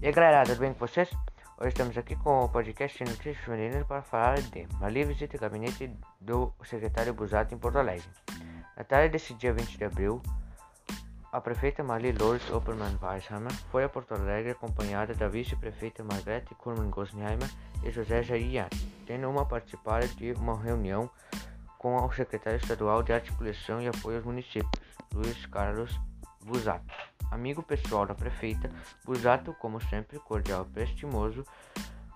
E aí galera, tudo bem com vocês? Hoje estamos aqui com o podcast Notícias Femininas para falar de Mali visita o gabinete do secretário Busato em Porto Alegre. Na tarde desse dia 20 de abril, a prefeita Marli Lourdes Oppermann Weisheimer foi a Porto Alegre acompanhada da vice-prefeita Margrethe Kurman Gosnheimer e José Jair tendo uma participada de uma reunião com o secretário estadual de Articulação e Apoio aos Municípios, Luiz Carlos Busato. Amigo pessoal da prefeita, Busato, como sempre cordial e prestimoso,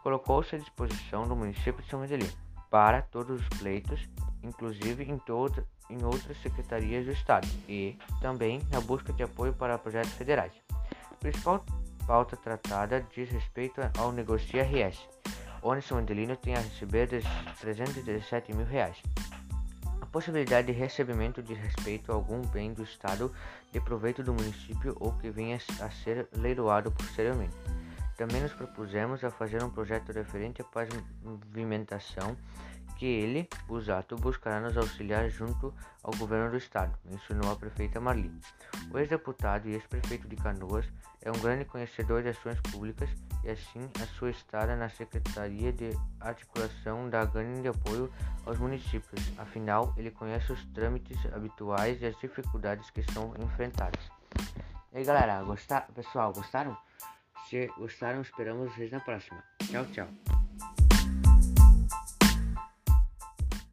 colocou-se à disposição do município de São Miguelino para todos os pleitos, inclusive em, todo, em outras secretarias do Estado, e também na busca de apoio para projetos federais. A principal pauta tratada diz respeito ao Negocia RS, onde São Adelino tem a receber 317 mil reais possibilidade de recebimento de respeito a algum bem do Estado de proveito do município ou que venha a ser leiloado posteriormente. Também nos propusemos a fazer um projeto referente à pavimentação que ele, Busato, buscará nos auxiliar junto ao governo do estado, mencionou a prefeita Marli. O ex-deputado e ex-prefeito de Canoas é um grande conhecedor de ações públicas e assim a sua estada na Secretaria de Articulação dá grande apoio aos municípios, afinal ele conhece os trâmites habituais e as dificuldades que são enfrentadas. E aí galera, gostar... pessoal, gostaram? Se gostaram, esperamos vocês na próxima. Tchau, tchau.